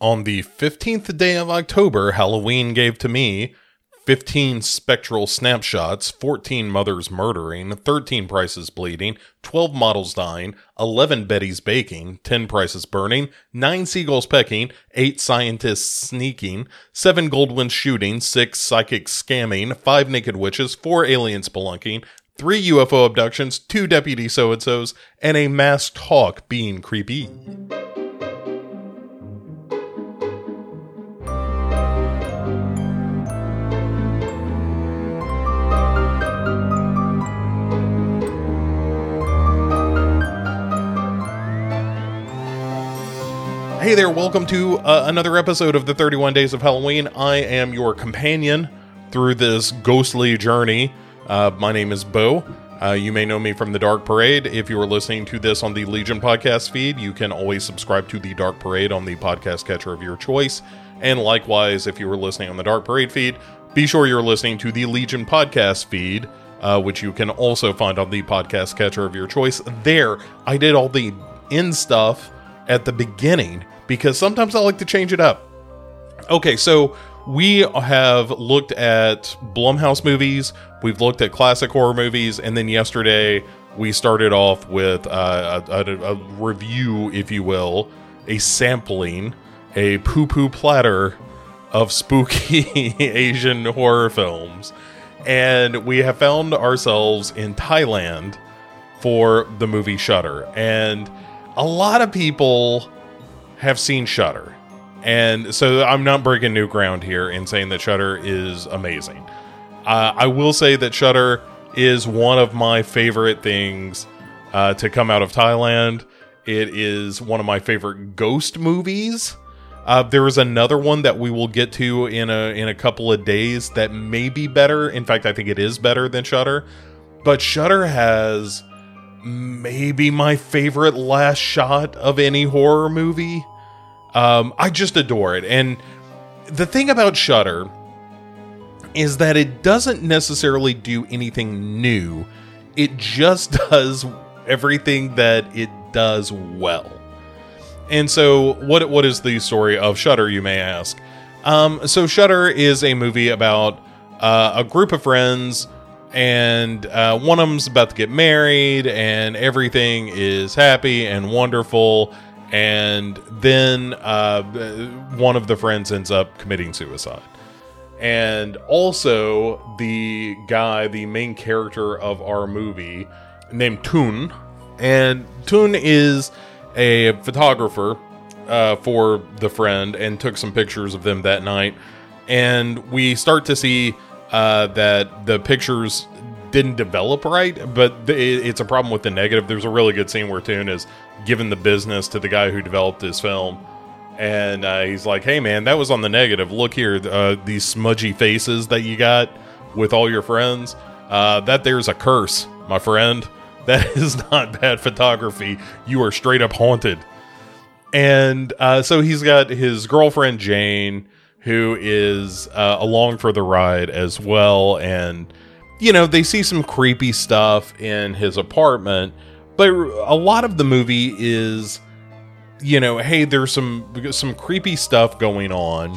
On the 15th day of October, Halloween gave to me 15 spectral snapshots, 14 mothers murdering, 13 prices bleeding, 12 models dying, 11 Betty's baking, 10 prices burning, 9 seagulls pecking, 8 scientists sneaking, 7 Goldwyn shooting, 6 psychics scamming, 5 naked witches, 4 aliens spelunking, 3 UFO abductions, 2 deputy so and so's, and a masked hawk being creepy. Hey there, welcome to uh, another episode of the 31 Days of Halloween. I am your companion through this ghostly journey. Uh, my name is Bo. Uh, you may know me from the Dark Parade. If you are listening to this on the Legion podcast feed, you can always subscribe to the Dark Parade on the podcast catcher of your choice. And likewise, if you are listening on the Dark Parade feed, be sure you're listening to the Legion podcast feed, uh, which you can also find on the podcast catcher of your choice. There, I did all the in stuff at the beginning because sometimes I like to change it up. Okay, so we have looked at Blumhouse movies, we've looked at classic horror movies, and then yesterday we started off with uh, a, a, a review, if you will, a sampling, a poo poo platter of spooky Asian horror films. And we have found ourselves in Thailand for the movie Shutter. And a lot of people have seen Shutter. And so I'm not breaking new ground here in saying that Shutter is amazing. Uh, I will say that Shutter is one of my favorite things uh, to come out of Thailand. It is one of my favorite ghost movies. Uh, there is another one that we will get to in a in a couple of days that may be better. In fact, I think it is better than Shutter. But Shutter has maybe my favorite last shot of any horror movie. Um, I just adore it. And the thing about Shutter is that it doesn't necessarily do anything new. It just does everything that it does well. And so, what what is the story of Shutter? You may ask. Um, so, Shutter is a movie about uh, a group of friends and uh, one of them's about to get married, and everything is happy and wonderful. And then uh, one of the friends ends up committing suicide. And also, the guy, the main character of our movie, named Toon, and Toon is a photographer uh, for the friend and took some pictures of them that night. And we start to see uh, that the pictures didn't develop right, but it's a problem with the negative. There's a really good scene where Toon is giving the business to the guy who developed this film. And uh, he's like, hey, man, that was on the negative. Look here, uh, these smudgy faces that you got with all your friends. Uh, that there's a curse, my friend. That is not bad photography. You are straight up haunted. And uh, so he's got his girlfriend, Jane who is uh, along for the ride as well. And, you know, they see some creepy stuff in his apartment, but a lot of the movie is, you know, hey, there's some some creepy stuff going on,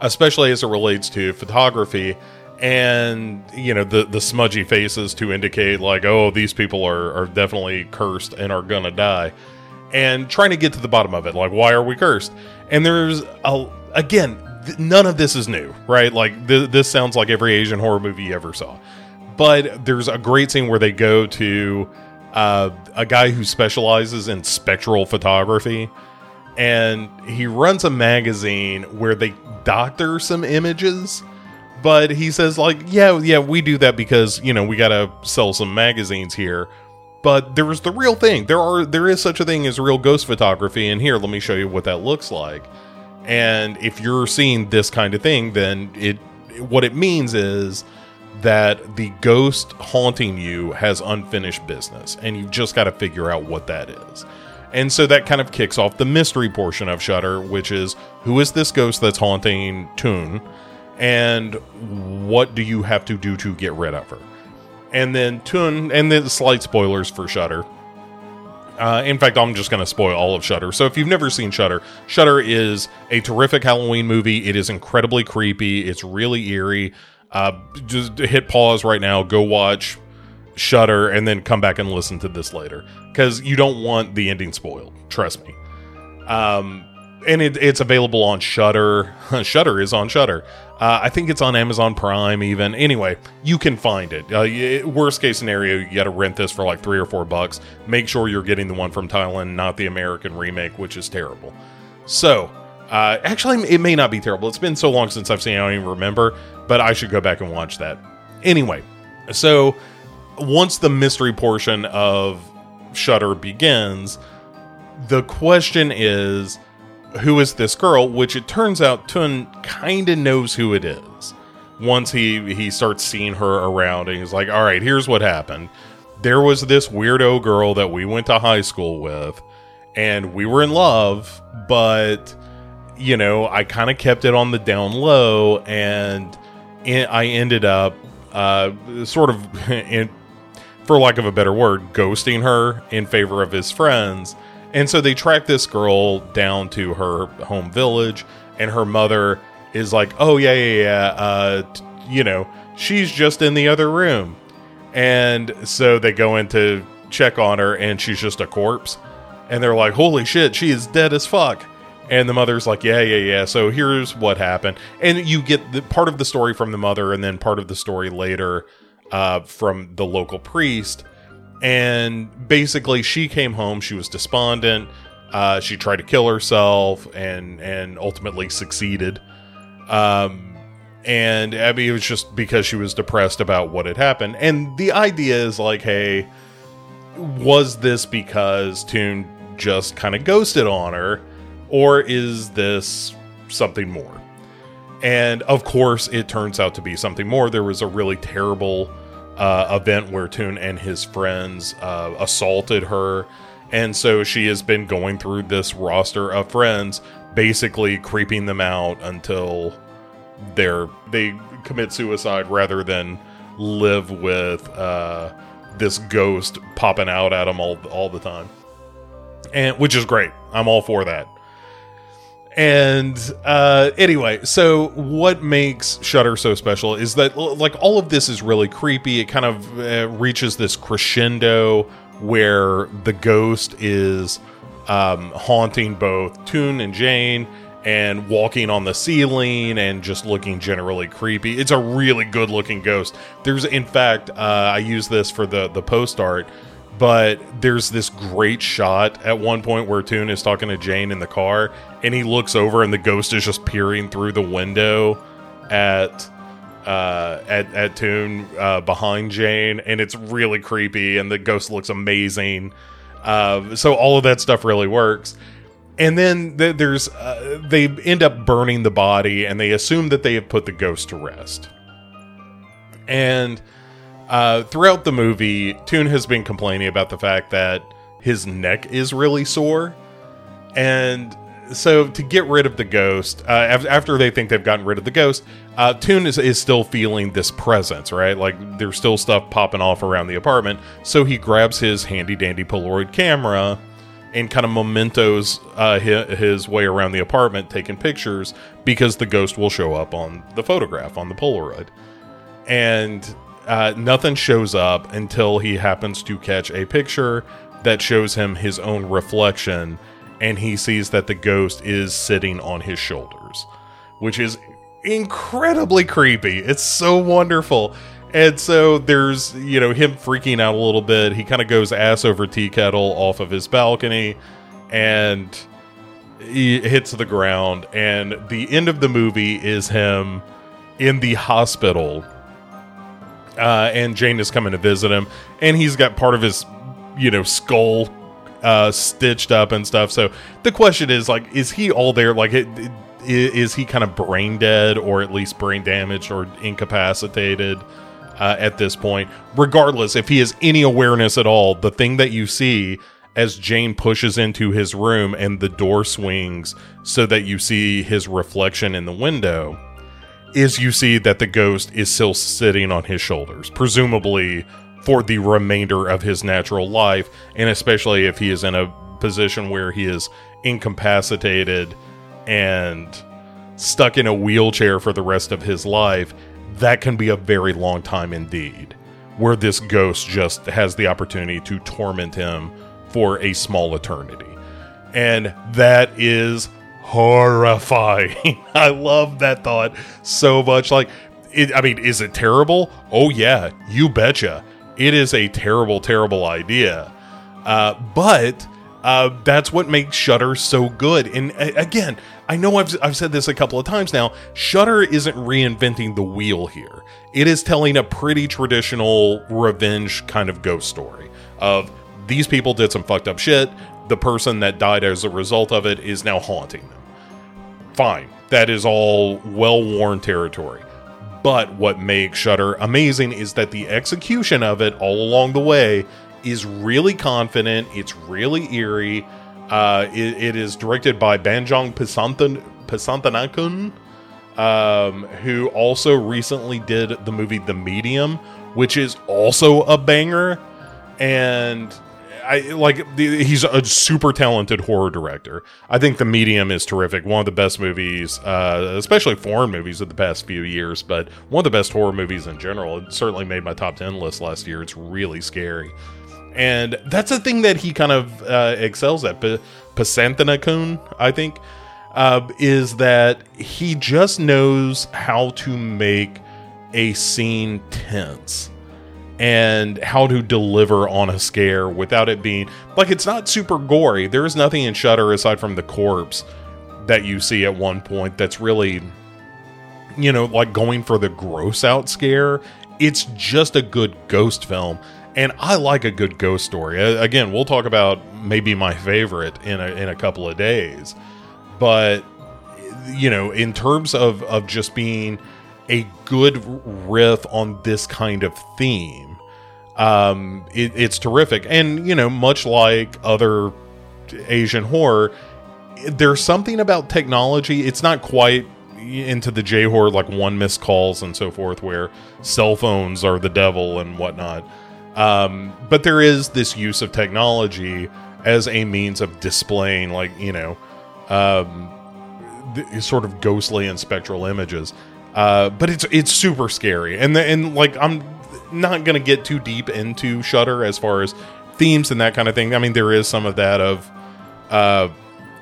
especially as it relates to photography and you know the the smudgy faces to indicate like oh these people are are definitely cursed and are gonna die and trying to get to the bottom of it like why are we cursed and there's a again none of this is new, right? Like th- this sounds like every Asian horror movie you ever saw. But there's a great scene where they go to uh, a guy who specializes in spectral photography, and he runs a magazine where they doctor some images. But he says, like, yeah, yeah, we do that because you know we gotta sell some magazines here. But there's the real thing. There are there is such a thing as real ghost photography, and here, let me show you what that looks like. And if you're seeing this kind of thing, then it what it means is that the ghost haunting you has unfinished business and you've just got to figure out what that is. And so that kind of kicks off the mystery portion of Shutter, which is who is this ghost that's haunting Toon and what do you have to do to get rid of her? And then Toon and then slight spoilers for Shutter. Uh, in fact, I'm just going to spoil all of Shutter. So if you've never seen Shutter, Shutter is a terrific Halloween movie. It is incredibly creepy. It's really eerie. Uh, just hit pause right now. Go watch Shutter, and then come back and listen to this later because you don't want the ending spoiled. Trust me. Um, and it, it's available on Shudder. Shutter is on Shudder. Uh, I think it's on Amazon Prime even. Anyway, you can find it. Uh, worst case scenario, you got to rent this for like three or four bucks. Make sure you're getting the one from Thailand, not the American remake, which is terrible. So, uh, actually, it may not be terrible. It's been so long since I've seen it, I don't even remember, but I should go back and watch that. Anyway, so once the mystery portion of Shutter begins, the question is who is this girl? Which it turns out Tun kind of knows who it is. Once he he starts seeing her around, and he's like, "All right, here's what happened. There was this weirdo girl that we went to high school with, and we were in love, but." You know, I kind of kept it on the down low, and I ended up uh, sort of, in, for lack of a better word, ghosting her in favor of his friends and so they track this girl down to her home village, and her mother is like, "Oh yeah, yeah, yeah, uh, t- you know, she's just in the other room." And so they go in to check on her, and she's just a corpse. And they're like, "Holy shit, she is dead as fuck." And the mother's like, "Yeah, yeah, yeah." So here's what happened, and you get the part of the story from the mother, and then part of the story later uh, from the local priest and basically she came home. She was despondent. Uh, she tried to kill herself and and ultimately succeeded. Um, and abby it was just because she was depressed about what had happened. And the idea is like hey was this because Tune just kind of ghosted on her or is this something more? And of course it turns out to be something more. There was a really terrible uh, event where Tune and his friends uh, assaulted her. And so she has been going through this roster of friends, basically creeping them out until they're they commit suicide rather than live with uh, this ghost popping out at them all all the time. And which is great. I'm all for that. And uh, anyway, so what makes Shutter so special is that like all of this is really creepy. It kind of uh, reaches this crescendo where the ghost is um, haunting both Tune and Jane and walking on the ceiling and just looking generally creepy. It's a really good looking ghost. There's in fact, uh, I use this for the the post art but there's this great shot at one point where Tune is talking to Jane in the car, and he looks over, and the ghost is just peering through the window at uh, at at Tune uh, behind Jane, and it's really creepy, and the ghost looks amazing. Uh, so all of that stuff really works. And then th- there's uh, they end up burning the body, and they assume that they have put the ghost to rest. And uh, throughout the movie, Tune has been complaining about the fact that his neck is really sore. And so to get rid of the ghost, uh, after they think they've gotten rid of the ghost, uh, Tune is, is still feeling this presence, right? Like there's still stuff popping off around the apartment. So he grabs his handy dandy Polaroid camera and kind of mementos uh, his, his way around the apartment taking pictures because the ghost will show up on the photograph on the Polaroid. And uh, nothing shows up until he happens to catch a picture that shows him his own reflection, and he sees that the ghost is sitting on his shoulders, which is incredibly creepy. It's so wonderful. And so there's, you know, him freaking out a little bit. He kind of goes ass over tea kettle off of his balcony and he hits the ground. And the end of the movie is him in the hospital uh, and Jane is coming to visit him, and he's got part of his, you know, skull uh, stitched up and stuff. So the question is, like, is he all there? Like, it, it, is he kind of brain dead, or at least brain damaged, or incapacitated? Uh, at this point, regardless if he has any awareness at all, the thing that you see as Jane pushes into his room and the door swings so that you see his reflection in the window is you see that the ghost is still sitting on his shoulders, presumably for the remainder of his natural life, and especially if he is in a position where he is incapacitated and stuck in a wheelchair for the rest of his life, that can be a very long time indeed. Where this ghost just has the opportunity to torment him for a small eternity. And that is horrifying. I love that thought so much. Like, it, I mean, is it terrible? Oh, yeah, you betcha. It is a terrible, terrible idea. Uh, but uh, that's what makes Shutter so good. And uh, again, I know I've, I've said this a couple of times now. Shutter isn't reinventing the wheel here. It is telling a pretty traditional revenge kind of ghost story of these people did some fucked up shit. The person that died as a result of it is now haunting them. Fine, that is all well worn territory. But what makes Shutter amazing is that the execution of it all along the way is really confident. It's really eerie. Uh, it, it is directed by Banjong Pisantan, Pisanthanakun, um, who also recently did the movie The Medium, which is also a banger. And I like he's a super talented horror director. I think The Medium is terrific. One of the best movies, uh, especially foreign movies of the past few years, but one of the best horror movies in general. It certainly made my top 10 list last year. It's really scary. And that's a thing that he kind of uh, excels at. P- Pasantanakun, I think, uh, is that he just knows how to make a scene tense and how to deliver on a scare without it being like it's not super gory. There is nothing in Shutter aside from the corpse that you see at one point that's really, you know, like going for the gross out scare. It's just a good ghost film. And I like a good ghost story. Again, we'll talk about maybe my favorite in a, in a couple of days. But, you know, in terms of, of just being a good riff on this kind of theme, um, it, it's terrific. And, you know, much like other Asian horror, there's something about technology. It's not quite into the J horror, like one missed calls and so forth, where cell phones are the devil and whatnot. Um, but there is this use of technology as a means of displaying, like, you know, um, sort of ghostly and spectral images. Uh, but it's it's super scary, and the, and like I'm not going to get too deep into Shutter as far as themes and that kind of thing. I mean, there is some of that of, uh,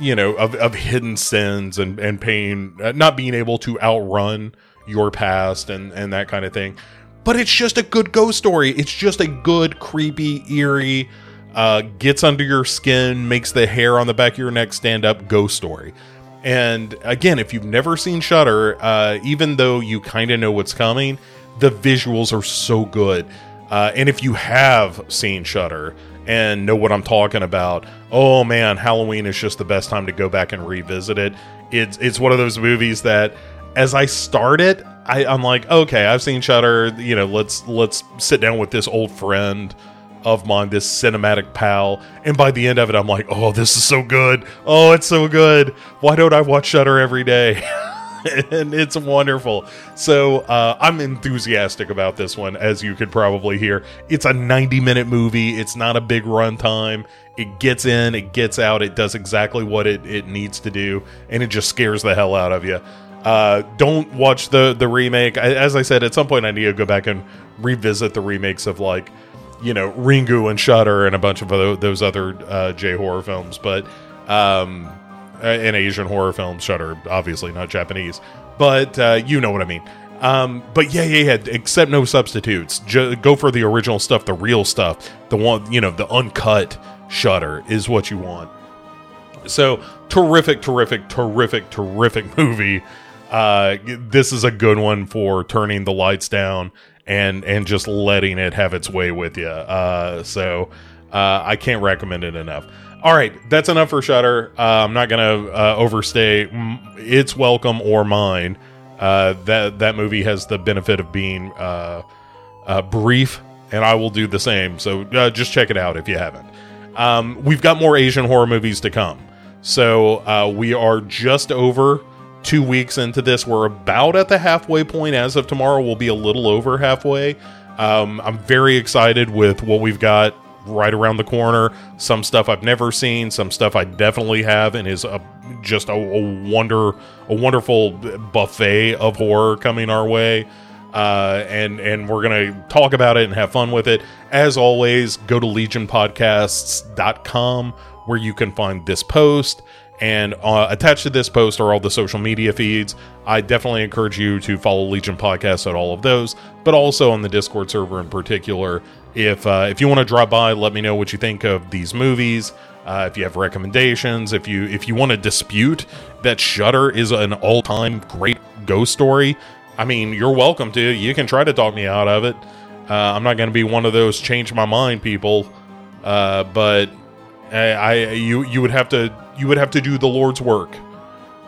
you know, of, of hidden sins and and pain, uh, not being able to outrun your past and and that kind of thing. But it's just a good ghost story. It's just a good, creepy, eerie, uh, gets under your skin, makes the hair on the back of your neck stand up ghost story. And again, if you've never seen Shutter, uh, even though you kind of know what's coming, the visuals are so good. Uh, and if you have seen Shutter and know what I'm talking about, oh man, Halloween is just the best time to go back and revisit it. It's it's one of those movies that as I start it, I, I'm like, okay, I've seen Shutter. You know, let's let's sit down with this old friend of mine, this cinematic pal, and by the end of it, I'm like, oh, this is so good. Oh, it's so good. Why don't I watch Shutter every day? and it's wonderful. So uh, I'm enthusiastic about this one, as you could probably hear. It's a 90 minute movie. It's not a big runtime. It gets in, it gets out, it does exactly what it, it needs to do, and it just scares the hell out of you. Uh, don't watch the the remake. I, as I said, at some point I need to go back and revisit the remakes of like, you know, Ringu and Shutter and a bunch of those other uh, J horror films. But um, an Asian horror film, Shutter, obviously not Japanese, but uh, you know what I mean. Um, but yeah, yeah, yeah. Accept no substitutes. Go for the original stuff, the real stuff, the one you know, the uncut Shutter is what you want. So terrific, terrific, terrific, terrific movie. Uh, this is a good one for turning the lights down and and just letting it have its way with you. Uh, so uh, I can't recommend it enough. All right, that's enough for Shutter. Uh, I'm not gonna uh, overstay its welcome or mine. Uh, that that movie has the benefit of being uh, uh, brief, and I will do the same. So just check it out if you haven't. Um, we've got more Asian horror movies to come. So we are just over two weeks into this. We're about at the halfway point. As of tomorrow, we'll be a little over halfway. Um, I'm very excited with what we've got right around the corner. Some stuff I've never seen, some stuff I definitely have, and is a, just a, a wonder, a wonderful buffet of horror coming our way. Uh, and and we're gonna talk about it and have fun with it. As always, go to legionpodcasts.com where you can find this post. And uh, attached to this post are all the social media feeds. I definitely encourage you to follow Legion Podcast at all of those, but also on the Discord server in particular. If uh, if you want to drop by, let me know what you think of these movies. Uh, if you have recommendations, if you if you want to dispute that Shutter is an all time great ghost story, I mean, you're welcome to. You can try to talk me out of it. Uh, I'm not going to be one of those change my mind people, uh, but I, I you you would have to you would have to do the Lord's work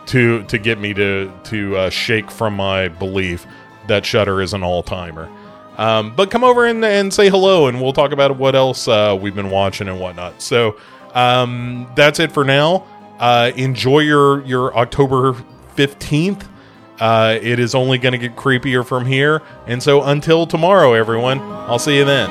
to to get me to to uh, shake from my belief that Shutter is an all timer. Um, but come over and, and say hello, and we'll talk about what else uh, we've been watching and whatnot. So um, that's it for now. Uh, enjoy your your October fifteenth. Uh, it is only going to get creepier from here. And so until tomorrow, everyone, I'll see you then.